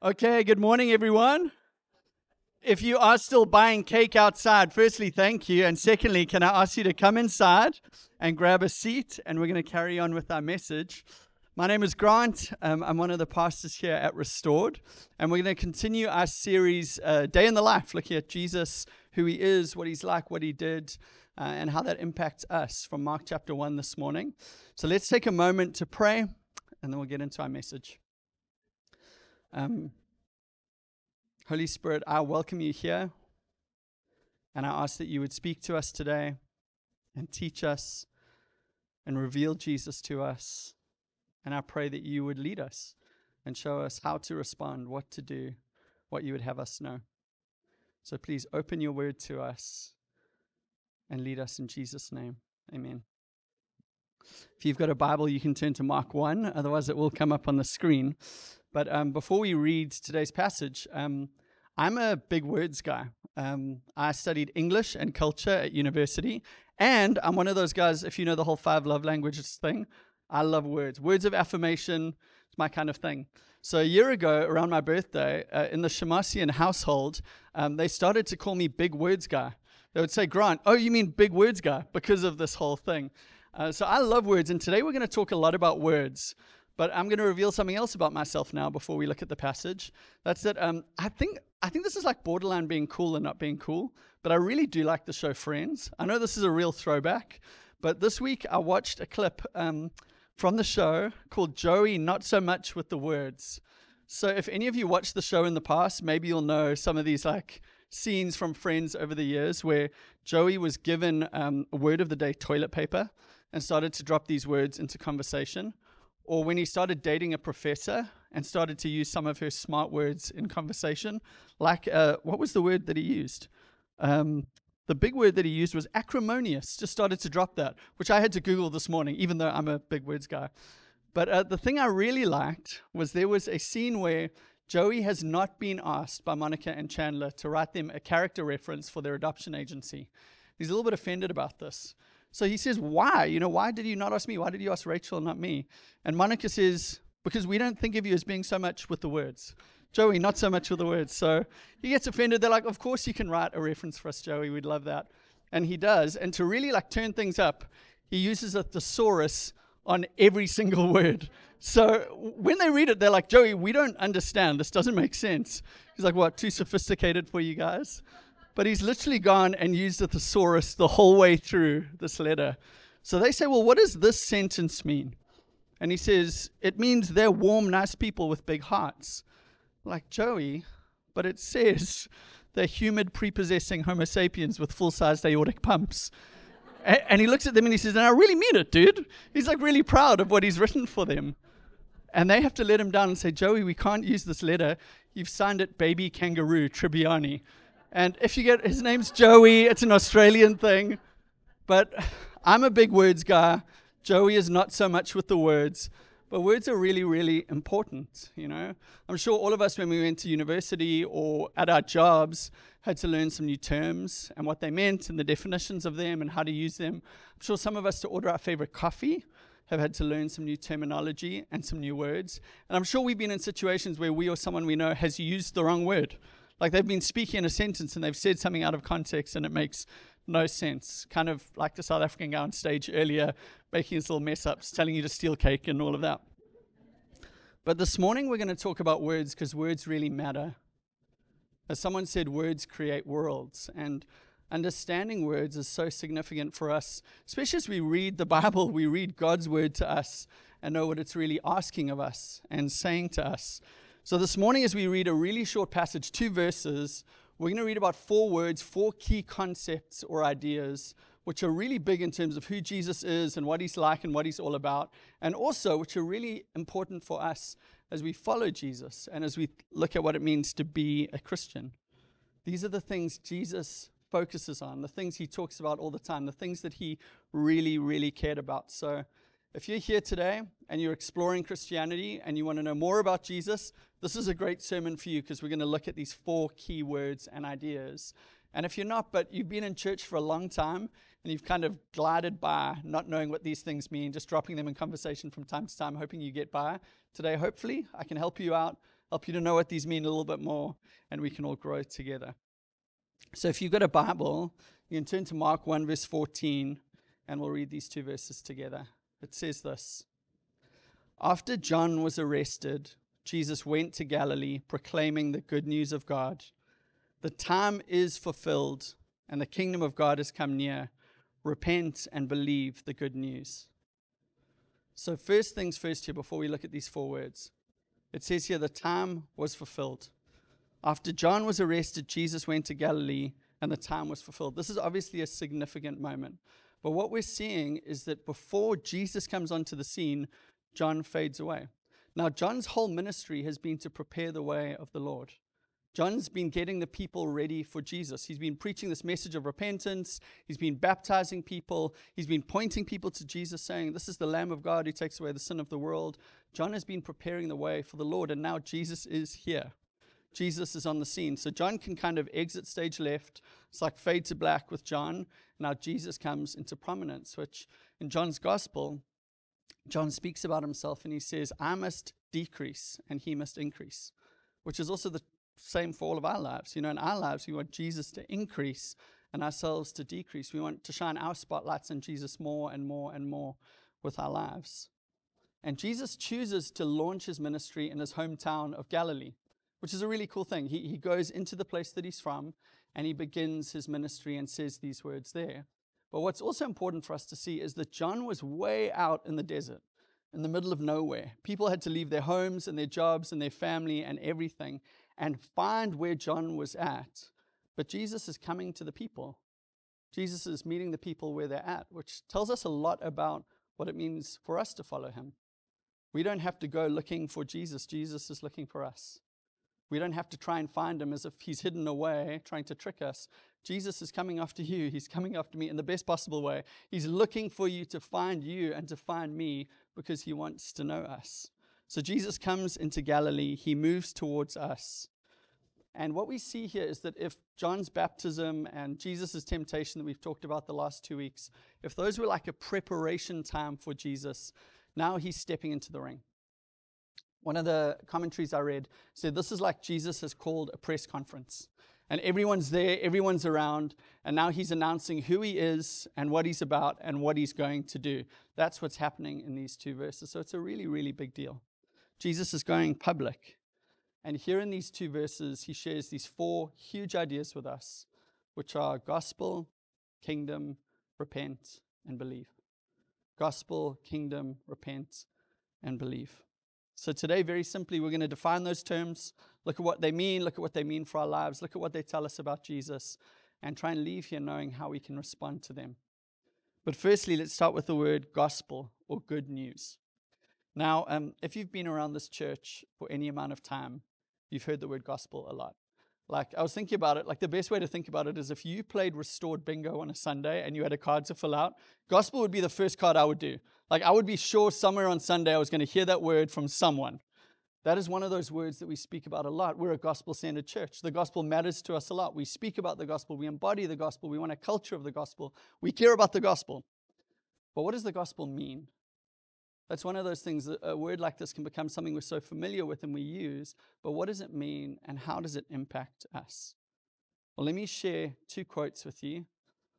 Okay, good morning, everyone. If you are still buying cake outside, firstly, thank you. And secondly, can I ask you to come inside and grab a seat? And we're going to carry on with our message. My name is Grant. Um, I'm one of the pastors here at Restored. And we're going to continue our series, uh, Day in the Life, looking at Jesus, who he is, what he's like, what he did, uh, and how that impacts us from Mark chapter 1 this morning. So let's take a moment to pray, and then we'll get into our message. Um, Holy Spirit, I welcome you here, and I ask that you would speak to us today and teach us and reveal Jesus to us. And I pray that you would lead us and show us how to respond, what to do, what you would have us know. So please open your word to us and lead us in Jesus' name. Amen. If you've got a Bible, you can turn to Mark 1, otherwise, it will come up on the screen. But um, before we read today's passage, um, I'm a big words guy. Um, I studied English and culture at university, and I'm one of those guys, if you know the whole five love languages thing, I love words. Words of affirmation is my kind of thing. So a year ago, around my birthday, uh, in the Shamasian household, um, they started to call me Big Words Guy. They would say, Grant, oh, you mean Big Words Guy, because of this whole thing. Uh, so I love words, and today we're going to talk a lot about words. But I'm going to reveal something else about myself now before we look at the passage. That's that um, I think I think this is like borderline being cool and not being cool. But I really do like the show Friends. I know this is a real throwback, but this week I watched a clip um, from the show called Joey Not So Much with the Words. So if any of you watched the show in the past, maybe you'll know some of these like scenes from Friends over the years where Joey was given um, a word of the day toilet paper and started to drop these words into conversation or when he started dating a professor and started to use some of her smart words in conversation, like uh, what was the word that he used? Um, the big word that he used was acrimonious. Just started to drop that, which I had to Google this morning, even though I'm a big words guy. But uh, the thing I really liked was there was a scene where Joey has not been asked by Monica and Chandler to write them a character reference for their adoption agency. He's a little bit offended about this. So he says, Why? You know, why did you not ask me? Why did you ask Rachel, not me? And Monica says, Because we don't think of you as being so much with the words. Joey, not so much with the words. So he gets offended. They're like, Of course you can write a reference for us, Joey. We'd love that. And he does. And to really like turn things up, he uses a thesaurus on every single word. So when they read it, they're like, Joey, we don't understand. This doesn't make sense. He's like, What? Too sophisticated for you guys? But he's literally gone and used a thesaurus the whole way through this letter. So they say, well, what does this sentence mean? And he says, it means they're warm, nice people with big hearts. Like Joey, but it says they're humid, prepossessing Homo sapiens with full sized aortic pumps. and he looks at them and he says, and I really mean it, dude. He's like really proud of what he's written for them. And they have to let him down and say, Joey, we can't use this letter. You've signed it Baby Kangaroo Tribbiani. And if you get his name's Joey, it's an Australian thing. But I'm a big words guy. Joey is not so much with the words. But words are really, really important, you know. I'm sure all of us, when we went to university or at our jobs, had to learn some new terms and what they meant and the definitions of them and how to use them. I'm sure some of us, to order our favorite coffee, have had to learn some new terminology and some new words. And I'm sure we've been in situations where we or someone we know has used the wrong word like they've been speaking in a sentence and they've said something out of context and it makes no sense. Kind of like the South African guy on stage earlier, making his little mess ups, telling you to steal cake and all of that. But this morning we're going to talk about words because words really matter. As someone said, words create worlds. And understanding words is so significant for us, especially as we read the Bible, we read God's word to us and know what it's really asking of us and saying to us. So, this morning, as we read a really short passage, two verses, we're going to read about four words, four key concepts or ideas, which are really big in terms of who Jesus is and what he's like and what he's all about, and also which are really important for us as we follow Jesus and as we look at what it means to be a Christian. These are the things Jesus focuses on, the things he talks about all the time, the things that he really, really cared about. So, if you're here today and you're exploring Christianity and you want to know more about Jesus, this is a great sermon for you because we're going to look at these four key words and ideas. And if you're not, but you've been in church for a long time and you've kind of glided by not knowing what these things mean, just dropping them in conversation from time to time, hoping you get by, today, hopefully, I can help you out help you to know what these mean a little bit more, and we can all grow together. So if you've got a Bible, you can turn to Mark 1, verse 14, and we'll read these two verses together. It says this After John was arrested, Jesus went to Galilee proclaiming the good news of God. The time is fulfilled, and the kingdom of God has come near. Repent and believe the good news. So, first things first, here, before we look at these four words, it says here the time was fulfilled. After John was arrested, Jesus went to Galilee and the time was fulfilled. This is obviously a significant moment. But what we're seeing is that before Jesus comes onto the scene, John fades away. Now, John's whole ministry has been to prepare the way of the Lord. John's been getting the people ready for Jesus. He's been preaching this message of repentance. He's been baptizing people. He's been pointing people to Jesus, saying, This is the Lamb of God who takes away the sin of the world. John has been preparing the way for the Lord, and now Jesus is here. Jesus is on the scene. So John can kind of exit stage left. It's like fade to black with John. Now Jesus comes into prominence, which in John's gospel, John speaks about himself and he says, I must decrease and he must increase, which is also the same for all of our lives. You know, in our lives, we want Jesus to increase and ourselves to decrease. We want to shine our spotlights on Jesus more and more and more with our lives. And Jesus chooses to launch his ministry in his hometown of Galilee which is a really cool thing. He, he goes into the place that he's from and he begins his ministry and says these words there. But what's also important for us to see is that John was way out in the desert, in the middle of nowhere. People had to leave their homes and their jobs and their family and everything and find where John was at. But Jesus is coming to the people. Jesus is meeting the people where they're at, which tells us a lot about what it means for us to follow him. We don't have to go looking for Jesus, Jesus is looking for us. We don't have to try and find him as if he's hidden away, trying to trick us. Jesus is coming after you. He's coming after me in the best possible way. He's looking for you to find you and to find me because he wants to know us. So Jesus comes into Galilee, he moves towards us. And what we see here is that if John's baptism and Jesus' temptation that we've talked about the last two weeks, if those were like a preparation time for Jesus, now he's stepping into the ring. One of the commentaries I read said this is like Jesus has called a press conference. And everyone's there, everyone's around, and now he's announcing who he is and what he's about and what he's going to do. That's what's happening in these two verses. So it's a really, really big deal. Jesus is going public. And here in these two verses, he shares these four huge ideas with us, which are gospel, kingdom, repent, and believe. Gospel, kingdom, repent, and believe. So, today, very simply, we're going to define those terms, look at what they mean, look at what they mean for our lives, look at what they tell us about Jesus, and try and leave here knowing how we can respond to them. But firstly, let's start with the word gospel or good news. Now, um, if you've been around this church for any amount of time, you've heard the word gospel a lot. Like, I was thinking about it, like, the best way to think about it is if you played restored bingo on a Sunday and you had a card to fill out, gospel would be the first card I would do. Like, I would be sure somewhere on Sunday I was going to hear that word from someone. That is one of those words that we speak about a lot. We're a gospel centered church. The gospel matters to us a lot. We speak about the gospel, we embody the gospel, we want a culture of the gospel, we care about the gospel. But what does the gospel mean? That's one of those things, a uh, word like this can become something we're so familiar with and we use, but what does it mean and how does it impact us? Well, let me share two quotes with you.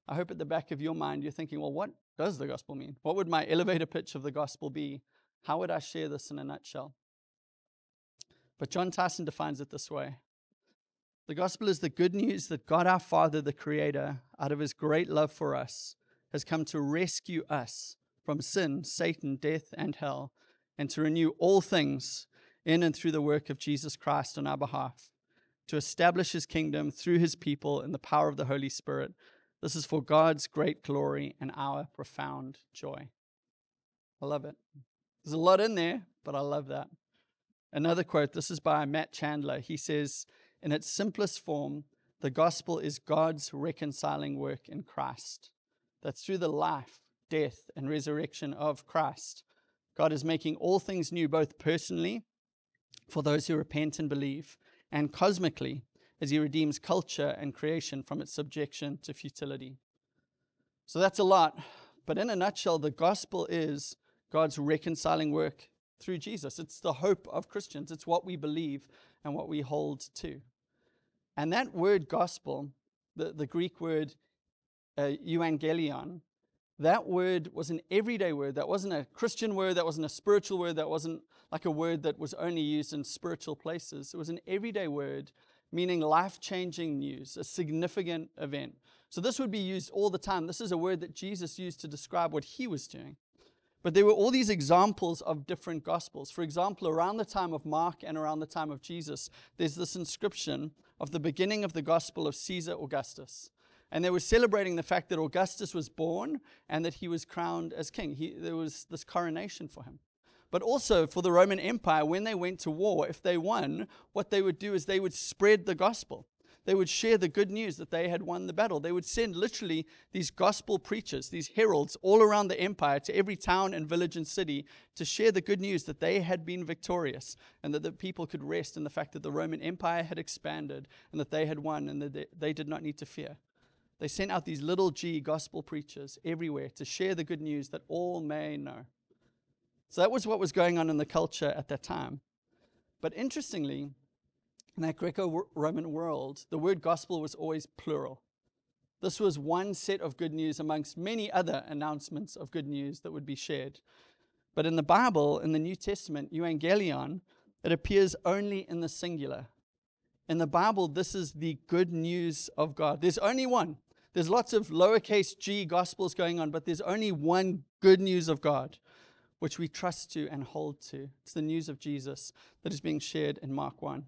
I hope at the back of your mind you're thinking, well, what does the gospel mean? What would my elevator pitch of the gospel be? How would I share this in a nutshell? But John Tyson defines it this way The gospel is the good news that God our Father, the Creator, out of his great love for us, has come to rescue us from sin, Satan, death, and hell, and to renew all things in and through the work of Jesus Christ on our behalf, to establish his kingdom through his people in the power of the Holy Spirit. This is for God's great glory and our profound joy. I love it. There's a lot in there, but I love that. Another quote this is by Matt Chandler. He says, In its simplest form, the gospel is God's reconciling work in Christ. That through the life, death, and resurrection of Christ. God is making all things new, both personally for those who repent and believe, and cosmically as He redeems culture and creation from its subjection to futility. So that's a lot. But in a nutshell, the gospel is God's reconciling work through Jesus. It's the hope of Christians, it's what we believe and what we hold to. And that word gospel, the, the Greek word uh, euangelion, that word was an everyday word. That wasn't a Christian word. That wasn't a spiritual word. That wasn't like a word that was only used in spiritual places. It was an everyday word meaning life changing news, a significant event. So this would be used all the time. This is a word that Jesus used to describe what he was doing. But there were all these examples of different gospels. For example, around the time of Mark and around the time of Jesus, there's this inscription of the beginning of the gospel of Caesar Augustus. And they were celebrating the fact that Augustus was born and that he was crowned as king. He, there was this coronation for him. But also for the Roman Empire, when they went to war, if they won, what they would do is they would spread the gospel. They would share the good news that they had won the battle. They would send literally these gospel preachers, these heralds, all around the empire to every town and village and city to share the good news that they had been victorious and that the people could rest in the fact that the Roman Empire had expanded and that they had won and that they did not need to fear. They sent out these little g gospel preachers everywhere to share the good news that all may know. So that was what was going on in the culture at that time. But interestingly, in that Greco Roman world, the word gospel was always plural. This was one set of good news amongst many other announcements of good news that would be shared. But in the Bible, in the New Testament, euangelion, it appears only in the singular. In the Bible, this is the good news of God. There's only one. There's lots of lowercase g gospels going on, but there's only one good news of God, which we trust to and hold to. It's the news of Jesus that is being shared in Mark 1.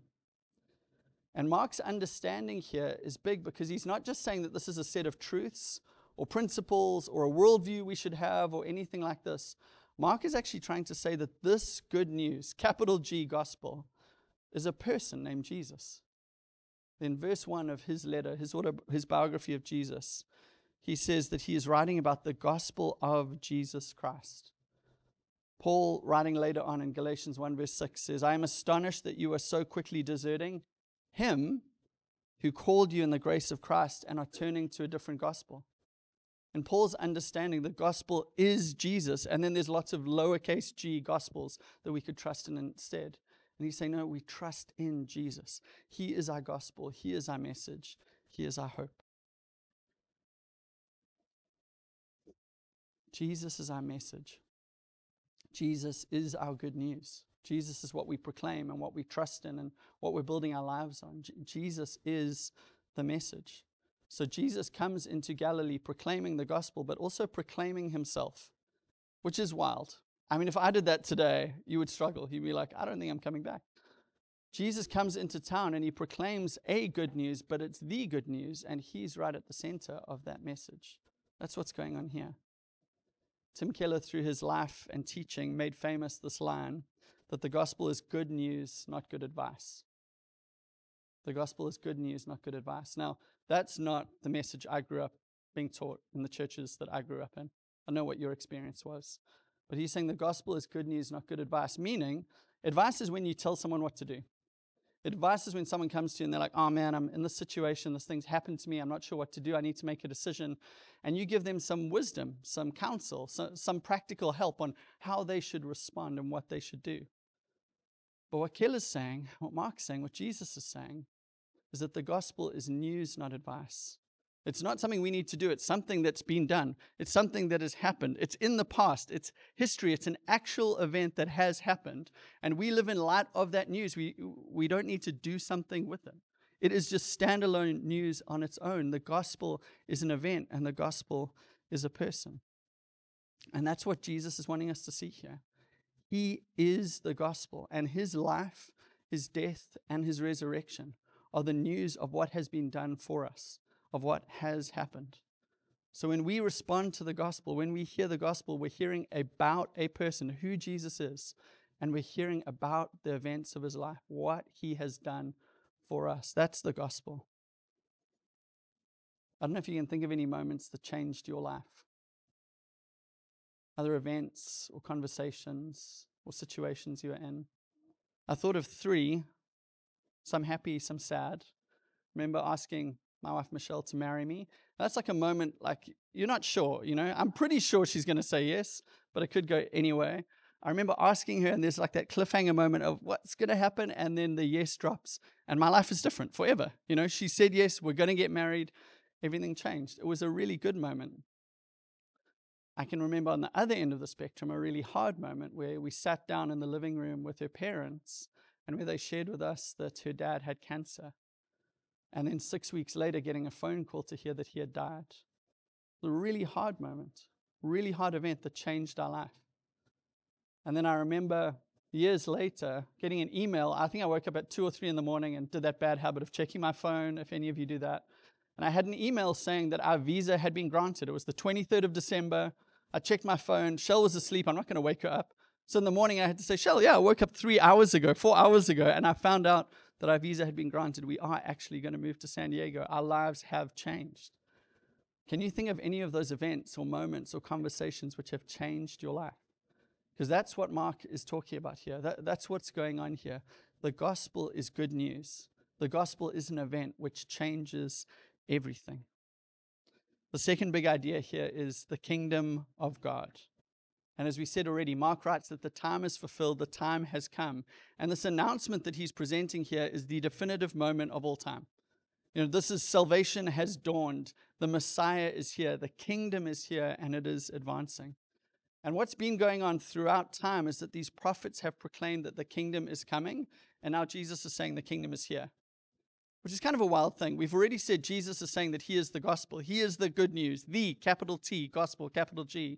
And Mark's understanding here is big because he's not just saying that this is a set of truths or principles or a worldview we should have or anything like this. Mark is actually trying to say that this good news, capital G gospel, is a person named Jesus. In verse 1 of his letter, his, auto, his biography of Jesus, he says that he is writing about the gospel of Jesus Christ. Paul, writing later on in Galatians 1, verse 6, says, I am astonished that you are so quickly deserting him who called you in the grace of Christ and are turning to a different gospel. In Paul's understanding the gospel is Jesus, and then there's lots of lowercase g gospels that we could trust in instead. And he's saying, No, we trust in Jesus. He is our gospel, He is our message, He is our hope. Jesus is our message. Jesus is our good news. Jesus is what we proclaim and what we trust in and what we're building our lives on. J- Jesus is the message. So Jesus comes into Galilee proclaiming the gospel, but also proclaiming himself, which is wild. I mean, if I did that today, you would struggle. You'd be like, I don't think I'm coming back. Jesus comes into town and he proclaims a good news, but it's the good news, and he's right at the center of that message. That's what's going on here. Tim Keller, through his life and teaching, made famous this line that the gospel is good news, not good advice. The gospel is good news, not good advice. Now, that's not the message I grew up being taught in the churches that I grew up in. I know what your experience was. But he's saying the gospel is good news, not good advice. Meaning, advice is when you tell someone what to do. Advice is when someone comes to you and they're like, oh man, I'm in this situation, this thing's happened to me, I'm not sure what to do, I need to make a decision. And you give them some wisdom, some counsel, some, some practical help on how they should respond and what they should do. But what Keller's saying, what Mark's saying, what Jesus is saying, is that the gospel is news, not advice. It's not something we need to do. It's something that's been done. It's something that has happened. It's in the past. It's history. It's an actual event that has happened. And we live in light of that news. We, we don't need to do something with it. It is just standalone news on its own. The gospel is an event, and the gospel is a person. And that's what Jesus is wanting us to see here. He is the gospel, and his life, his death, and his resurrection are the news of what has been done for us of what has happened. So when we respond to the gospel, when we hear the gospel, we're hearing about a person, who Jesus is, and we're hearing about the events of his life, what he has done for us. That's the gospel. I don't know if you can think of any moments that changed your life. Other events or conversations or situations you were in. I thought of three, some happy, some sad. remember asking my wife Michelle to marry me. That's like a moment like you're not sure, you know. I'm pretty sure she's going to say yes, but it could go anyway. I remember asking her, and there's like that cliffhanger moment of what's going to happen, and then the yes drops, and my life is different forever. You know, she said yes, we're going to get married. Everything changed. It was a really good moment. I can remember on the other end of the spectrum a really hard moment where we sat down in the living room with her parents and where they shared with us that her dad had cancer. And then six weeks later, getting a phone call to hear that he had died. A really hard moment, really hard event that changed our life. And then I remember years later getting an email. I think I woke up at two or three in the morning and did that bad habit of checking my phone, if any of you do that. And I had an email saying that our visa had been granted. It was the 23rd of December. I checked my phone. Shell was asleep. I'm not going to wake her up. So in the morning, I had to say, Shell, yeah, I woke up three hours ago, four hours ago, and I found out that our visa had been granted. We are actually going to move to San Diego. Our lives have changed. Can you think of any of those events or moments or conversations which have changed your life? Because that's what Mark is talking about here. That, that's what's going on here. The gospel is good news. The gospel is an event which changes everything. The second big idea here is the kingdom of God. And as we said already, Mark writes that the time is fulfilled, the time has come. And this announcement that he's presenting here is the definitive moment of all time. You know, this is salvation has dawned, the Messiah is here, the kingdom is here, and it is advancing. And what's been going on throughout time is that these prophets have proclaimed that the kingdom is coming, and now Jesus is saying the kingdom is here, which is kind of a wild thing. We've already said Jesus is saying that he is the gospel, he is the good news, the capital T, gospel, capital G.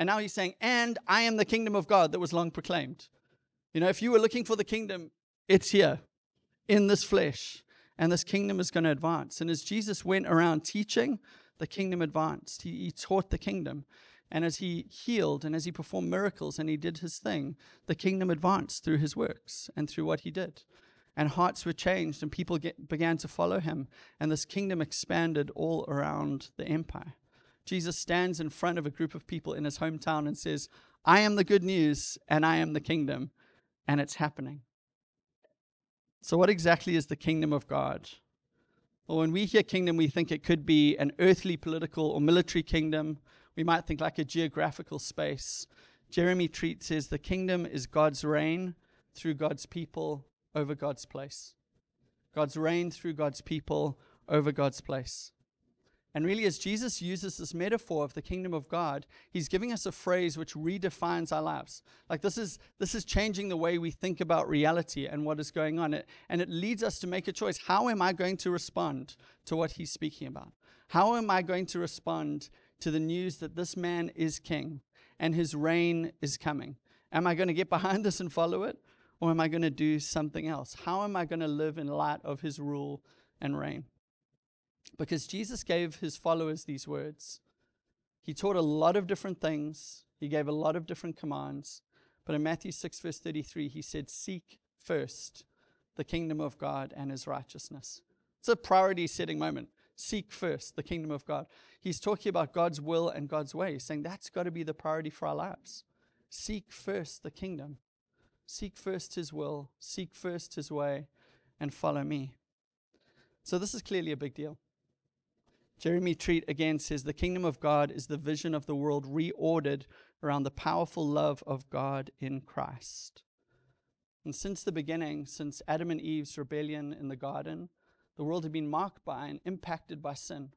And now he's saying, and I am the kingdom of God that was long proclaimed. You know, if you were looking for the kingdom, it's here in this flesh, and this kingdom is going to advance. And as Jesus went around teaching, the kingdom advanced. He, he taught the kingdom. And as he healed and as he performed miracles and he did his thing, the kingdom advanced through his works and through what he did. And hearts were changed and people get, began to follow him. And this kingdom expanded all around the empire. Jesus stands in front of a group of people in his hometown and says, I am the good news and I am the kingdom. And it's happening. So, what exactly is the kingdom of God? Well, when we hear kingdom, we think it could be an earthly, political, or military kingdom we might think like a geographical space. Jeremy Treat says the kingdom is God's reign through God's people over God's place. God's reign through God's people over God's place. And really, as Jesus uses this metaphor of the kingdom of God, he's giving us a phrase which redefines our lives. Like this is this is changing the way we think about reality and what is going on. It, and it leads us to make a choice. How am I going to respond to what he's speaking about? How am I going to respond to the news that this man is king and his reign is coming? Am I going to get behind this and follow it? Or am I going to do something else? How am I going to live in light of his rule and reign? Because Jesus gave his followers these words. He taught a lot of different things, he gave a lot of different commands. But in Matthew 6, verse 33, he said, Seek first the kingdom of God and his righteousness. It's a priority setting moment. Seek first the kingdom of God. He's talking about God's will and God's way, saying that's got to be the priority for our lives. Seek first the kingdom. Seek first his will. Seek first his way and follow me. So, this is clearly a big deal. Jeremy Treat again says the kingdom of God is the vision of the world reordered around the powerful love of God in Christ. And since the beginning, since Adam and Eve's rebellion in the garden, the world had been marked by and impacted by sin,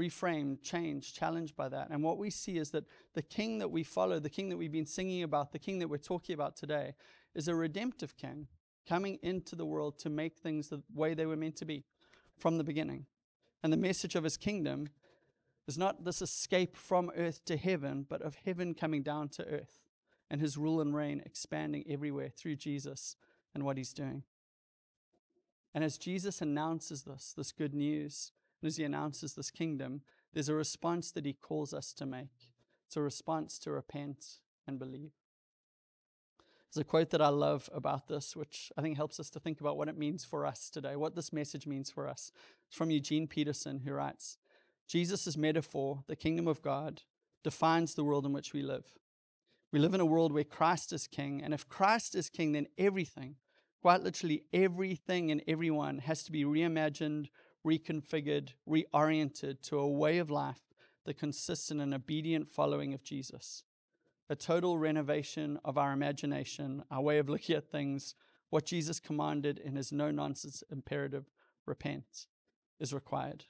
reframed, changed, challenged by that. And what we see is that the king that we follow, the king that we've been singing about, the king that we're talking about today, is a redemptive king coming into the world to make things the way they were meant to be from the beginning. And the message of his kingdom is not this escape from earth to heaven, but of heaven coming down to earth and his rule and reign expanding everywhere through Jesus and what he's doing. And as Jesus announces this, this good news, and as he announces this kingdom, there's a response that he calls us to make. It's a response to repent and believe. There's a quote that I love about this, which I think helps us to think about what it means for us today, what this message means for us. It's from Eugene Peterson, who writes Jesus' metaphor, the kingdom of God, defines the world in which we live. We live in a world where Christ is king, and if Christ is king, then everything, Quite literally, everything and everyone has to be reimagined, reconfigured, reoriented to a way of life that consists in an obedient following of Jesus. A total renovation of our imagination, our way of looking at things, what Jesus commanded in his no nonsense imperative repent is required.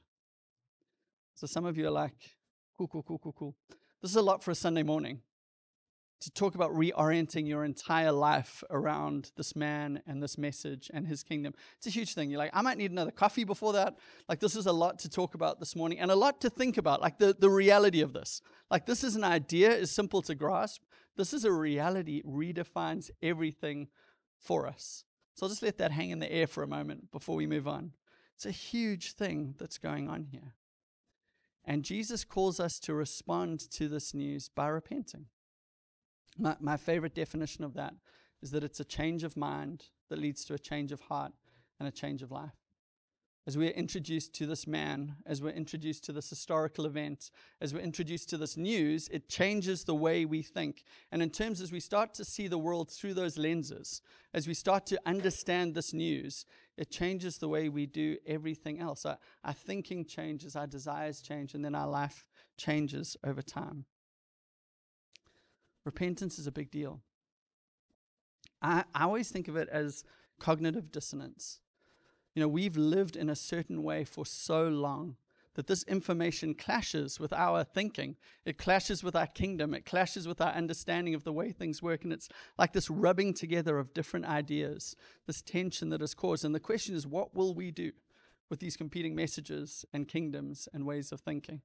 So some of you are like, cool, cool, cool, cool, cool. This is a lot for a Sunday morning to talk about reorienting your entire life around this man and this message and his kingdom. It's a huge thing. You're like, I might need another coffee before that. Like, this is a lot to talk about this morning and a lot to think about, like the, the reality of this. Like, this is an idea, is simple to grasp. This is a reality, redefines everything for us. So I'll just let that hang in the air for a moment before we move on. It's a huge thing that's going on here. And Jesus calls us to respond to this news by repenting. My, my favorite definition of that is that it's a change of mind that leads to a change of heart and a change of life. As we're introduced to this man, as we're introduced to this historical event, as we're introduced to this news, it changes the way we think. And in terms as we start to see the world through those lenses, as we start to understand this news, it changes the way we do everything else. Our, our thinking changes, our desires change, and then our life changes over time. Repentance is a big deal. I, I always think of it as cognitive dissonance. You know, we've lived in a certain way for so long that this information clashes with our thinking. It clashes with our kingdom. It clashes with our understanding of the way things work. And it's like this rubbing together of different ideas, this tension that is caused. And the question is, what will we do with these competing messages and kingdoms and ways of thinking?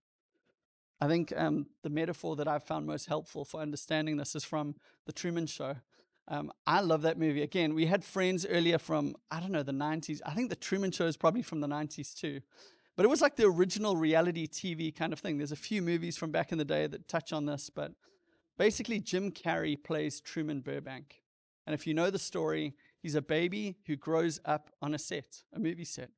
I think um, the metaphor that I've found most helpful for understanding this is from The Truman Show. Um, I love that movie. Again, we had friends earlier from, I don't know, the 90s. I think The Truman Show is probably from the 90s too. But it was like the original reality TV kind of thing. There's a few movies from back in the day that touch on this, but basically, Jim Carrey plays Truman Burbank. And if you know the story, he's a baby who grows up on a set, a movie set.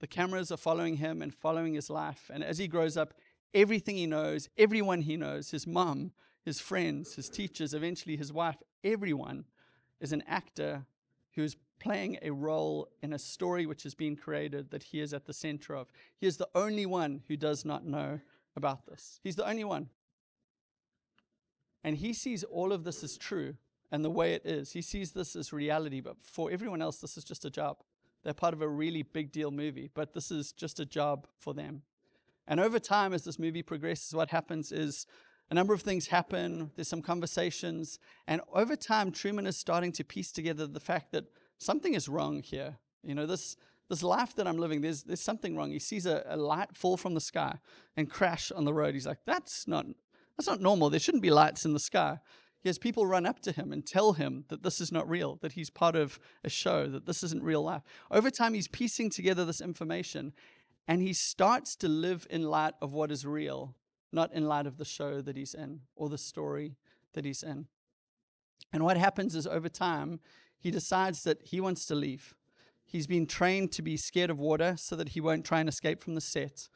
The cameras are following him and following his life. And as he grows up, everything he knows, everyone he knows, his mom, his friends, his teachers, eventually his wife, everyone is an actor who is playing a role in a story which has been created that he is at the center of. He is the only one who does not know about this. He's the only one. And he sees all of this as true and the way it is. He sees this as reality, but for everyone else, this is just a job. They're part of a really big deal movie, but this is just a job for them. And over time, as this movie progresses, what happens is a number of things happen. There's some conversations. And over time, Truman is starting to piece together the fact that something is wrong here. You know, this, this life that I'm living, there's, there's something wrong. He sees a, a light fall from the sky and crash on the road. He's like, that's not, that's not normal. There shouldn't be lights in the sky. He has people run up to him and tell him that this is not real, that he's part of a show, that this isn't real life. Over time, he's piecing together this information and he starts to live in light of what is real, not in light of the show that he's in or the story that he's in. And what happens is over time, he decides that he wants to leave. He's been trained to be scared of water so that he won't try and escape from the set.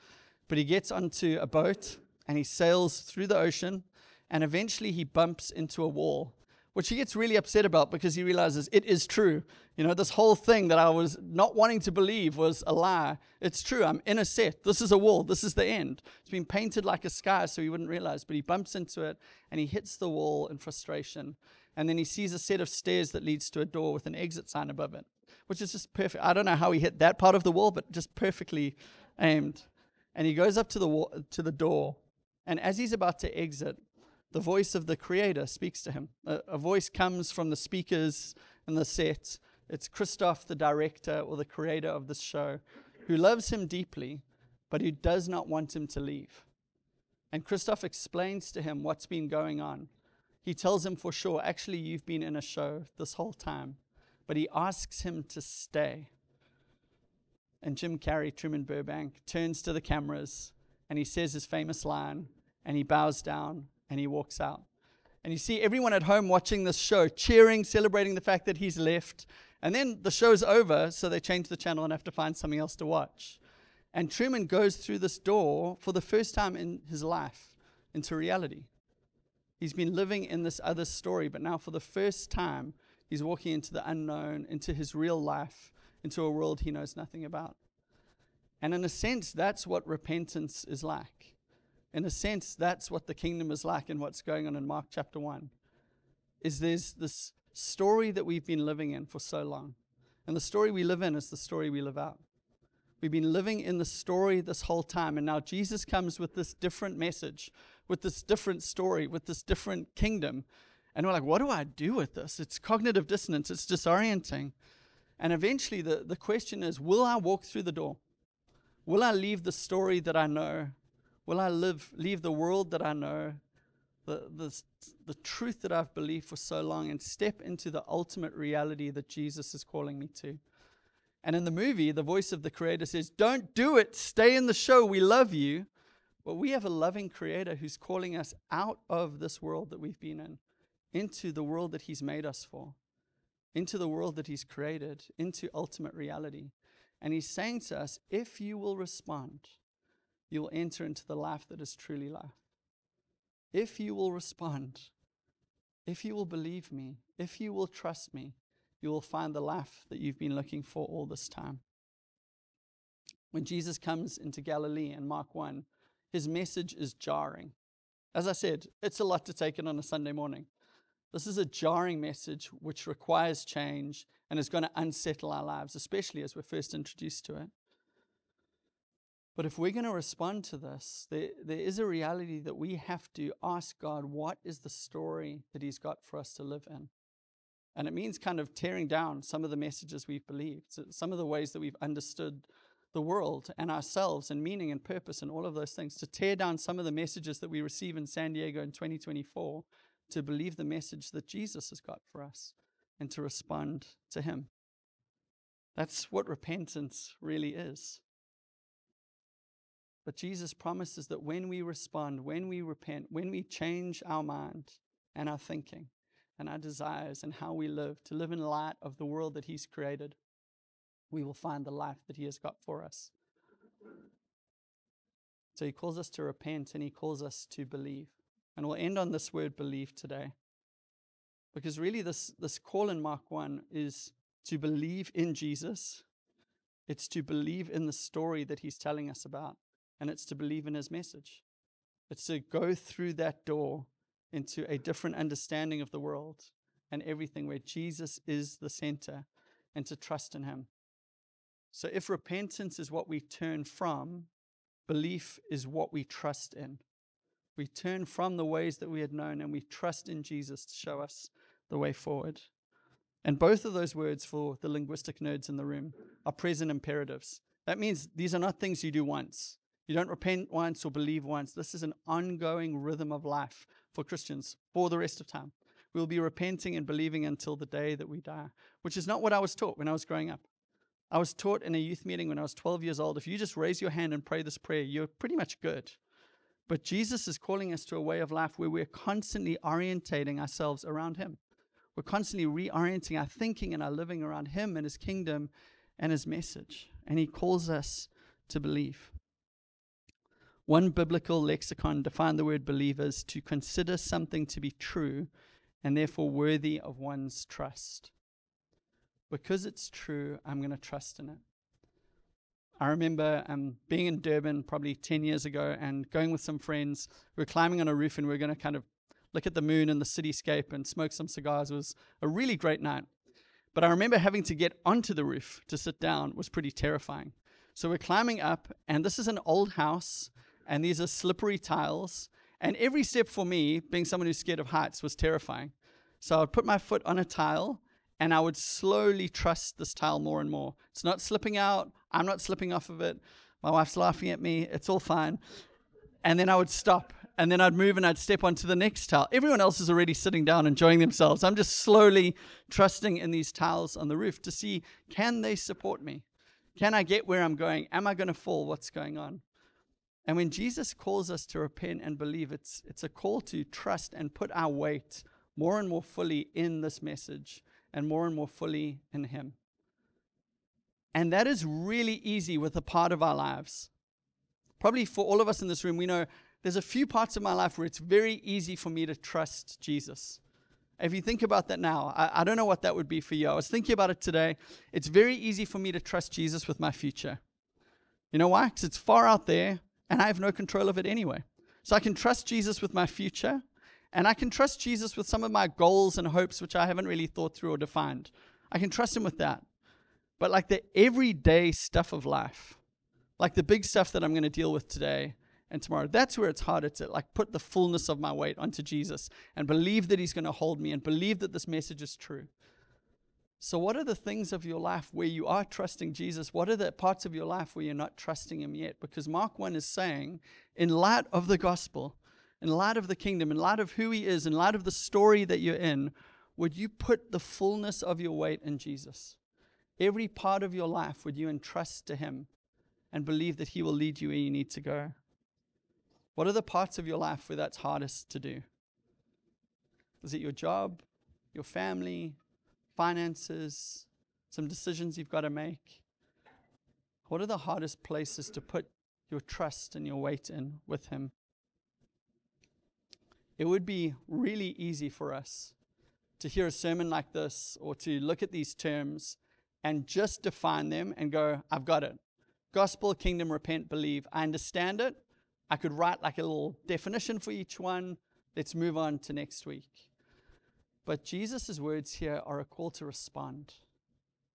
But he gets onto a boat and he sails through the ocean, and eventually he bumps into a wall which he gets really upset about because he realizes it is true. You know, this whole thing that I was not wanting to believe was a lie. It's true. I'm in a set. This is a wall. This is the end. It's been painted like a sky so he wouldn't realize, but he bumps into it and he hits the wall in frustration. And then he sees a set of stairs that leads to a door with an exit sign above it, which is just perfect. I don't know how he hit that part of the wall, but just perfectly aimed. And he goes up to the wall, to the door, and as he's about to exit, the voice of the creator speaks to him. A, a, voice comes from the speakers and the set. It's Christof, the director or the creator of this show, who loves him deeply, but who does not want him to leave. And Christof explains to him what's been going on. He tells him for sure, actually, you've been in a show this whole time. But he asks him to stay. And Jim Carrey, Truman Burbank, turns to the cameras and he says his famous line and he bows down and he walks out. And you see everyone at home watching this show, cheering, celebrating the fact that he's left. And then the show's over, so they change the channel and have to find something else to watch. And Truman goes through this door for the first time in his life into reality. He's been living in this other story, but now for the first time, he's walking into the unknown, into his real life, into a world he knows nothing about. And in a sense, that's what repentance is like. In a sense, that's what the kingdom is like and what's going on in Mark chapter 1. Is there's this story that we've been living in for so long. And the story we live in is the story we live out. We've been living in the story this whole time. And now Jesus comes with this different message, with this different story, with this different kingdom. And we're like, what do I do with this? It's cognitive dissonance, it's disorienting. And eventually, the, the question is will I walk through the door? Will I leave the story that I know? Will I live, leave the world that I know, the, the, the truth that I've believed for so long, and step into the ultimate reality that Jesus is calling me to? And in the movie, the voice of the creator says, Don't do it. Stay in the show. We love you. But we have a loving creator who's calling us out of this world that we've been in into the world that he's made us for, into the world that he's created, into ultimate reality. And he's saying to us, if you will respond, you'll enter into the life that is truly life. If you will respond, if you will believe me, if you will trust me, you will find the life that you've been looking for all this time. When Jesus comes into Galilee in Mark 1, his message is jarring. As I said, it's a lot to take in on a Sunday morning. This is a jarring message which requires change and is going to unsettle our lives, especially as we're first introduced to it. But if we're going to respond to this, there, there is a reality that we have to ask God, what is the story that He's got for us to live in? And it means kind of tearing down some of the messages we've believed, some of the ways that we've understood the world and ourselves and meaning and purpose and all of those things, to tear down some of the messages that we receive in San Diego in 2024, to believe the message that Jesus has got for us and to respond to Him. That's what repentance really is. But Jesus promises that when we respond, when we repent, when we change our mind and our thinking, and our desires and how we live, to live in light of the world that He's created, we will find the life that He has got for us. So He calls us to repent and He calls us to believe. And we'll end on this word believe today. Because really, this, this call in Mark 1 is to believe in Jesus, it's to believe in the story that He's telling us about, and it's to believe in His message. It's to go through that door into a different understanding of the world and everything where Jesus is the center and to trust in Him. So, if repentance is what we turn from, belief is what we trust in. We turn from the ways that we had known and we trust in Jesus to show us the way forward. And both of those words for the linguistic nerds in the room are present imperatives. That means these are not things you do once. You don't repent once or believe once. This is an ongoing rhythm of life for Christians for the rest of time. We'll be repenting and believing until the day that we die, which is not what I was taught when I was growing up. I was taught in a youth meeting when I was 12 years old if you just raise your hand and pray this prayer, you're pretty much good. But Jesus is calling us to a way of life where we're constantly orientating ourselves around Him. We're constantly reorienting our thinking and our living around Him and His kingdom and His message. And He calls us to believe. One biblical lexicon defined the word believe as to consider something to be true and therefore worthy of one's trust. Because it's true, I'm going to trust in it. I remember um, being in Durban probably 10 years ago and going with some friends. We were climbing on a roof and we were going to kind of look at the moon and the cityscape and smoke some cigars. It was a really great night. But I remember having to get onto the roof to sit down was pretty terrifying. So we're climbing up, and this is an old house and these are slippery tiles. And every step for me, being someone who's scared of heights, was terrifying. So I would put my foot on a tile and I would slowly trust this tile more and more. It's not slipping out. I'm not slipping off of it. My wife's laughing at me. It's all fine. And then I would stop and then I'd move and I'd step onto the next tile. Everyone else is already sitting down enjoying themselves. I'm just slowly trusting in these tiles on the roof to see can they support me? Can I get where I'm going? Am I going to fall? What's going on? And when Jesus calls us to repent and believe, it's, it's a call to trust and put our weight more and more fully in this message and more and more fully in Him. And that is really easy with a part of our lives. Probably for all of us in this room, we know there's a few parts of my life where it's very easy for me to trust Jesus. If you think about that now, I, I don't know what that would be for you. I was thinking about it today. It's very easy for me to trust Jesus with my future. You know why? Because it's far out there and I have no control of it anyway. So I can trust Jesus with my future, and I can trust Jesus with some of my goals and hopes, which I haven't really thought through or defined. I can trust Him with that. But like the everyday stuff of life, like the big stuff that I'm going to deal with today and tomorrow, that's where it's harder to like put the fullness of my weight onto Jesus and believe that He's going to hold me and believe that this message is true. So, what are the things of your life where you are trusting Jesus? What are the parts of your life where you're not trusting Him yet? Because Mark 1 is saying, in light of the gospel, in light of the kingdom, in light of who He is, in light of the story that you're in, would you put the fullness of your weight in Jesus? Every part of your life, would you entrust to Him and believe that He will lead you where you need to go? What are the parts of your life where that's hardest to do? Is it your job, your family, finances, some decisions you've got to make. What are the hardest places to put your trust and your weight in with Him? It would be really easy for us to hear a sermon like this or to look at these terms and just define them and go, I've got it. Gospel, kingdom, repent, believe. I understand it. I could write like a little definition for each one. Let's move on to next week. But Jesus' words here are a call to respond.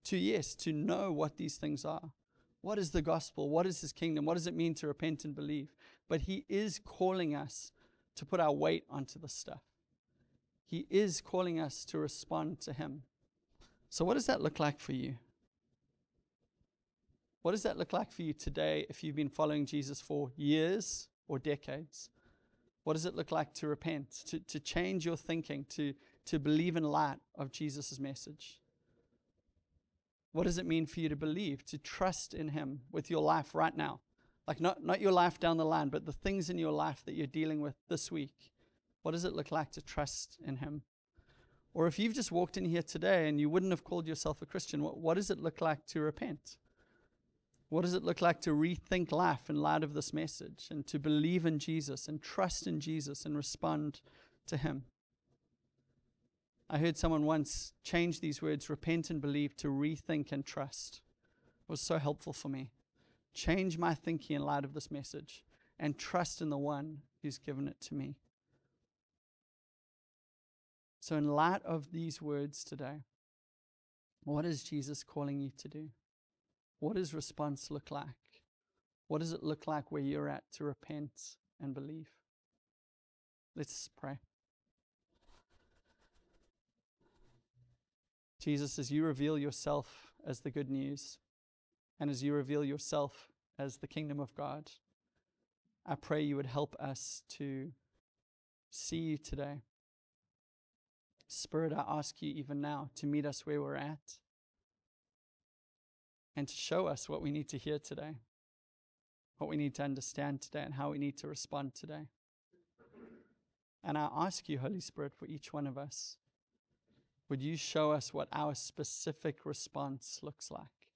To, yes, to know what these things are. What is the gospel? What is his kingdom? What does it mean to repent and believe? But he is calling us to put our weight onto the stuff. He is calling us to respond to him. So, what does that look like for you? What does that look like for you today if you've been following Jesus for years or decades? What does it look like to repent, to, to change your thinking, to, to believe in light of Jesus' message? What does it mean for you to believe, to trust in Him with your life right now? Like, not, not your life down the line, but the things in your life that you're dealing with this week. What does it look like to trust in Him? Or if you've just walked in here today and you wouldn't have called yourself a Christian, what, what does it look like to repent? What does it look like to rethink life in light of this message and to believe in Jesus and trust in Jesus and respond to Him? I heard someone once change these words, repent and believe, to rethink and trust. It was so helpful for me. Change my thinking in light of this message and trust in the one who's given it to me. So, in light of these words today, what is Jesus calling you to do? What does response look like? What does it look like where you're at to repent and believe? Let's pray. Jesus, as you reveal yourself as the good news, and as you reveal yourself as the kingdom of God, I pray you would help us to see you today. Spirit, I ask you even now to meet us where we're at and to show us what we need to hear today, what we need to understand today, and how we need to respond today. And I ask you, Holy Spirit, for each one of us would you show us what our specific response looks like?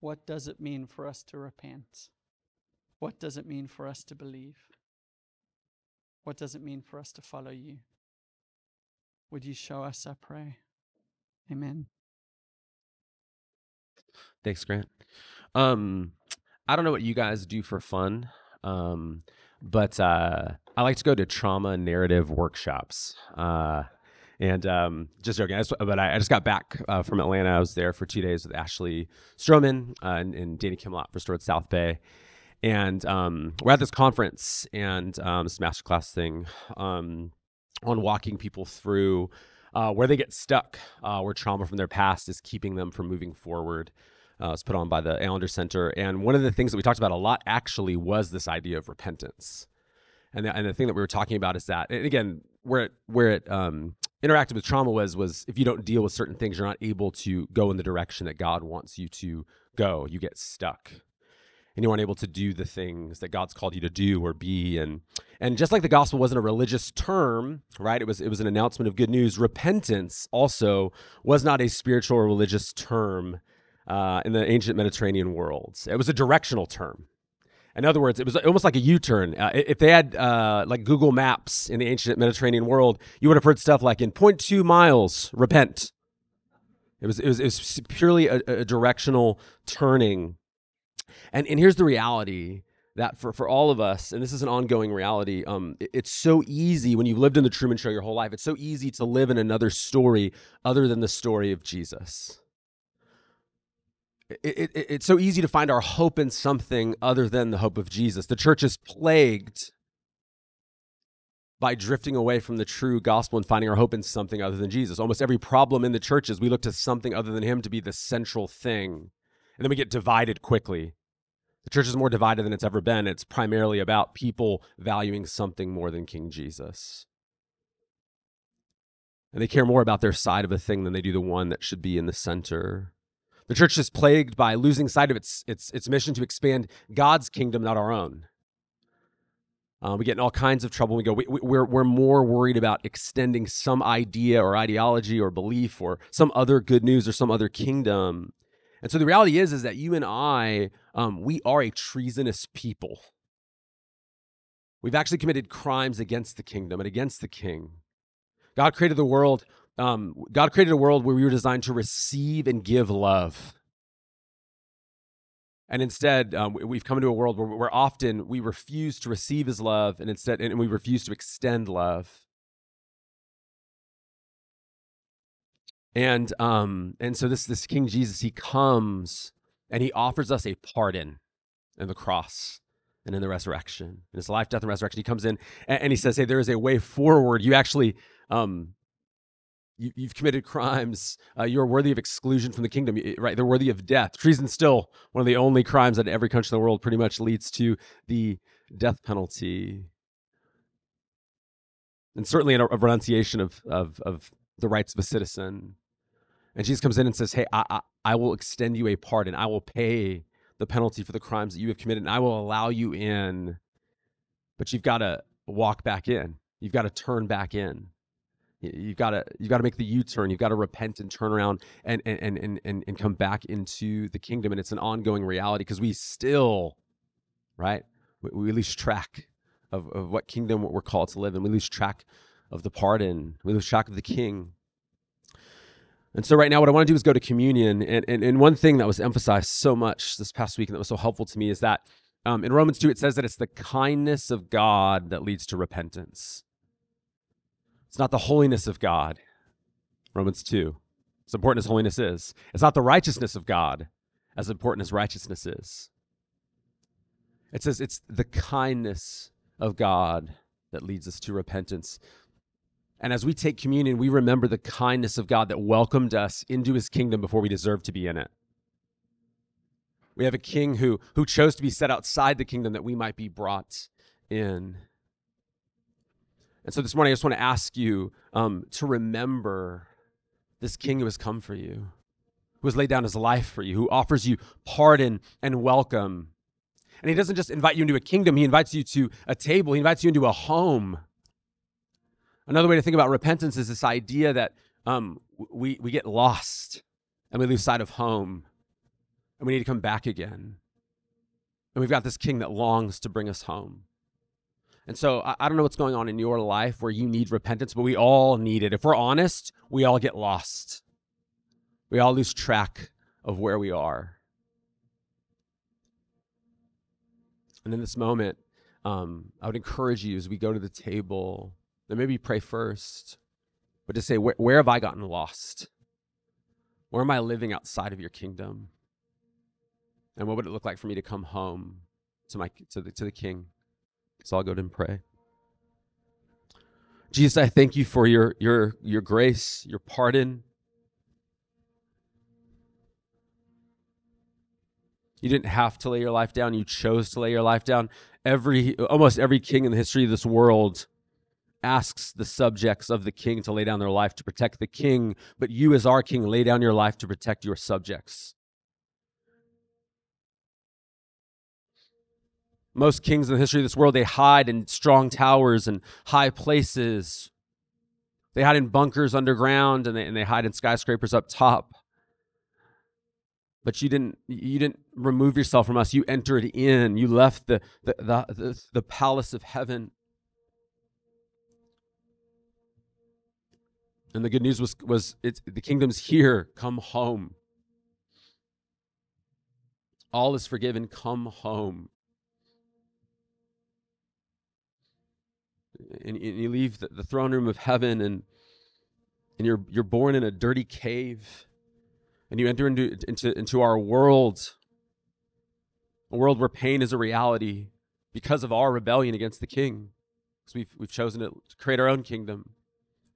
What does it mean for us to repent? What does it mean for us to believe? What does it mean for us to follow you? Would you show us, I pray? Amen. Thanks, Grant. Um, I don't know what you guys do for fun. Um, but uh, I like to go to trauma narrative workshops. Uh, and um, just joking, I just, but I, I, just got back uh, from Atlanta. I was there for two days with Ashley Stroman uh, and, and, Danny Kimlott for Restored South Bay. And um, we're at this conference and um, this masterclass thing um, on walking people through uh, where they get stuck, uh, where trauma from their past is keeping them from moving forward. Uh, was put on by the Allender Center. And one of the things that we talked about a lot actually was this idea of repentance. And the, and the thing that we were talking about is that, and again, where it, where it um, interacted with trauma was was if you don't deal with certain things, you're not able to go in the direction that God wants you to go. You get stuck, and you aren't able to do the things that God's called you to do or be. And and just like the gospel wasn't a religious term, right? It was it was an announcement of good news. Repentance also was not a spiritual or religious term uh, in the ancient Mediterranean worlds. It was a directional term. In other words, it was almost like a U-turn. Uh, if they had uh, like Google Maps in the ancient Mediterranean world, you would have heard stuff like "in 0.2 miles, repent." It was it was, it was purely a, a directional turning. And and here's the reality that for, for all of us, and this is an ongoing reality, um, it- it's so easy when you've lived in the Truman Show your whole life, it's so easy to live in another story other than the story of Jesus. It, it, it- it's so easy to find our hope in something other than the hope of Jesus. The church is plagued by drifting away from the true gospel and finding our hope in something other than Jesus. Almost every problem in the church is we look to something other than Him to be the central thing. And then we get divided quickly. The church is more divided than it's ever been. It's primarily about people valuing something more than King Jesus. And they care more about their side of a thing than they do the one that should be in the center. The church is plagued by losing sight of its, its, its mission to expand God's kingdom, not our own. Uh, we get in all kinds of trouble. We go, we, we- we're, we're more worried about extending some idea or ideology or belief or some other good news or some other kingdom. And so the reality is, is that you and I, um, we are a treasonous people. We've actually committed crimes against the kingdom and against the king. God created the world. Um, God created a world where we were designed to receive and give love. And instead, um, we- we've come into a world where, where often we refuse to receive His love, and instead, and we refuse to extend love. And um, and so this this King Jesus, he comes and he offers us a pardon in the cross and in the resurrection, in his life, death, and resurrection. He comes in and, and he says, "Hey, there is a way forward. You actually." Um, you, you've committed crimes. Uh, you're worthy of exclusion from the kingdom, right? They're worthy of death. Treason still one of the only crimes that every country in the world pretty much leads to the death penalty. And certainly a, a renunciation of, of, of the rights of a citizen. And Jesus comes in and says, Hey, I, I, I will extend you a pardon. I will pay the penalty for the crimes that you have committed, and I will allow you in. But you've got to walk back in. You've got to turn back in. You've got to you've got to make the U-turn. You've got to repent and turn around and and and and and, and come back into the kingdom. And it's an ongoing reality because we still, right? We, we lose track of, of what kingdom we're called to live in. We lose track of the pardon. We lose track of the king. And so right now, what I want to do is go to communion. And, and, and one thing that was emphasized so much this past week and that was so helpful to me is that um, in Romans 2, it says that it's the kindness of God that leads to repentance. It's not the holiness of God. Romans 2. As important as holiness is, it's not the righteousness of God as important as righteousness is. It says it's the kindness of God that leads us to repentance. And as we take communion, we remember the kindness of God that welcomed us into his kingdom before we deserved to be in it. We have a king who, who chose to be set outside the kingdom that we might be brought in. And so this morning, I just want to ask you um, to remember this king who has come for you, who has laid down his life for you, who offers you pardon and welcome. And he doesn't just invite you into a kingdom, he invites you to a table, he invites you into a home. Another way to think about repentance is this idea that um, we, we get lost and we lose sight of home and we need to come back again. And we've got this king that longs to bring us home. And so I, I don't know what's going on in your life where you need repentance, but we all need it. If we're honest, we all get lost. We all lose track of where we are. And in this moment, um, I would encourage you as we go to the table, then maybe pray first, but to say, where, where have I gotten lost? Where am I living outside of your kingdom? And what would it look like for me to come home to my to the to the King? So I'll go and pray. Jesus, I thank you for your your your grace, your pardon. You didn't have to lay your life down, you chose to lay your life down. Every almost every king in the history of this world asks the subjects of the king to lay down their life to protect the king, but you as our king lay down your life to protect your subjects. Most kings in the history of this world, they hide in strong towers and high places. They hide in bunkers underground and they, and they hide in skyscrapers up top. But you didn't you didn't remove yourself from us. You entered in. You left the the, the, the, the palace of heaven. And the good news was was it's the kingdom's here. Come home. All is forgiven. Come home. And, and you leave the, the throne room of heaven and and you're you're born in a dirty cave and you enter into into into our world a world where pain is a reality because of our rebellion against the king. Because we've we've chosen to create our own kingdom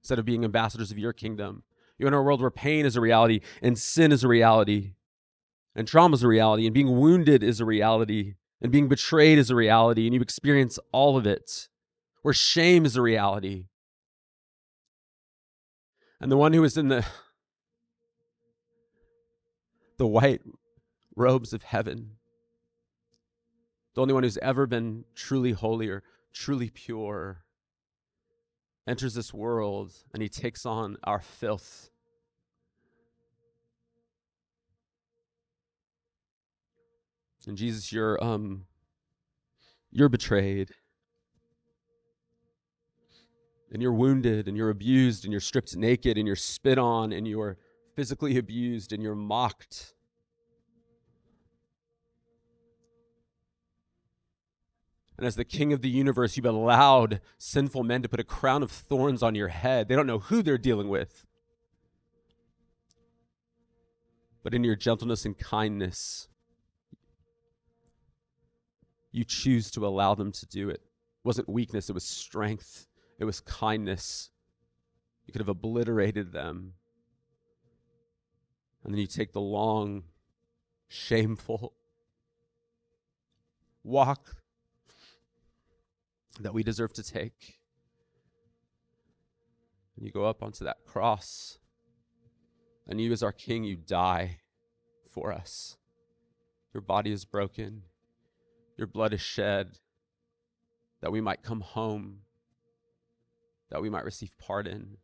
instead of being ambassadors of your kingdom. You enter a world where pain is a reality and sin is a reality and trauma is a reality and being wounded is a reality and being betrayed is a reality and you experience all of it where shame is a reality. And the one who is in the the white robes of heaven the only one who's ever been truly holy or truly pure enters this world and he takes on our filth. And jesus you're um you're betrayed and you're wounded and you're abused and you're stripped naked and you're spit on and you're physically abused and you're mocked. And as the king of the universe, you've allowed sinful men to put a crown of thorns on your head. They don't know who they're dealing with. But in your gentleness and kindness, you choose to allow them to do it. It wasn't weakness, it was strength. It was kindness. You could have obliterated them. And then you take the long, shameful walk that we deserve to take. And you go up onto that cross. And you, as our King, you die for us. Your body is broken, your blood is shed, that we might come home that we might receive pardon,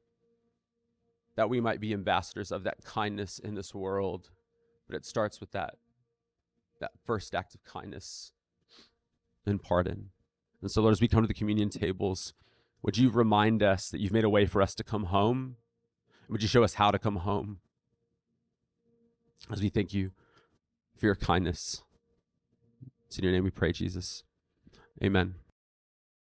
that we might be ambassadors of that kindness in this world. But it starts with that, that first act of kindness and pardon. And so, Lord, as we come to the communion tables, would you remind us that you've made a way for us to come home? would you show us how to come home? As we thank you for your kindness. It's in your name we pray, Jesus. Amen.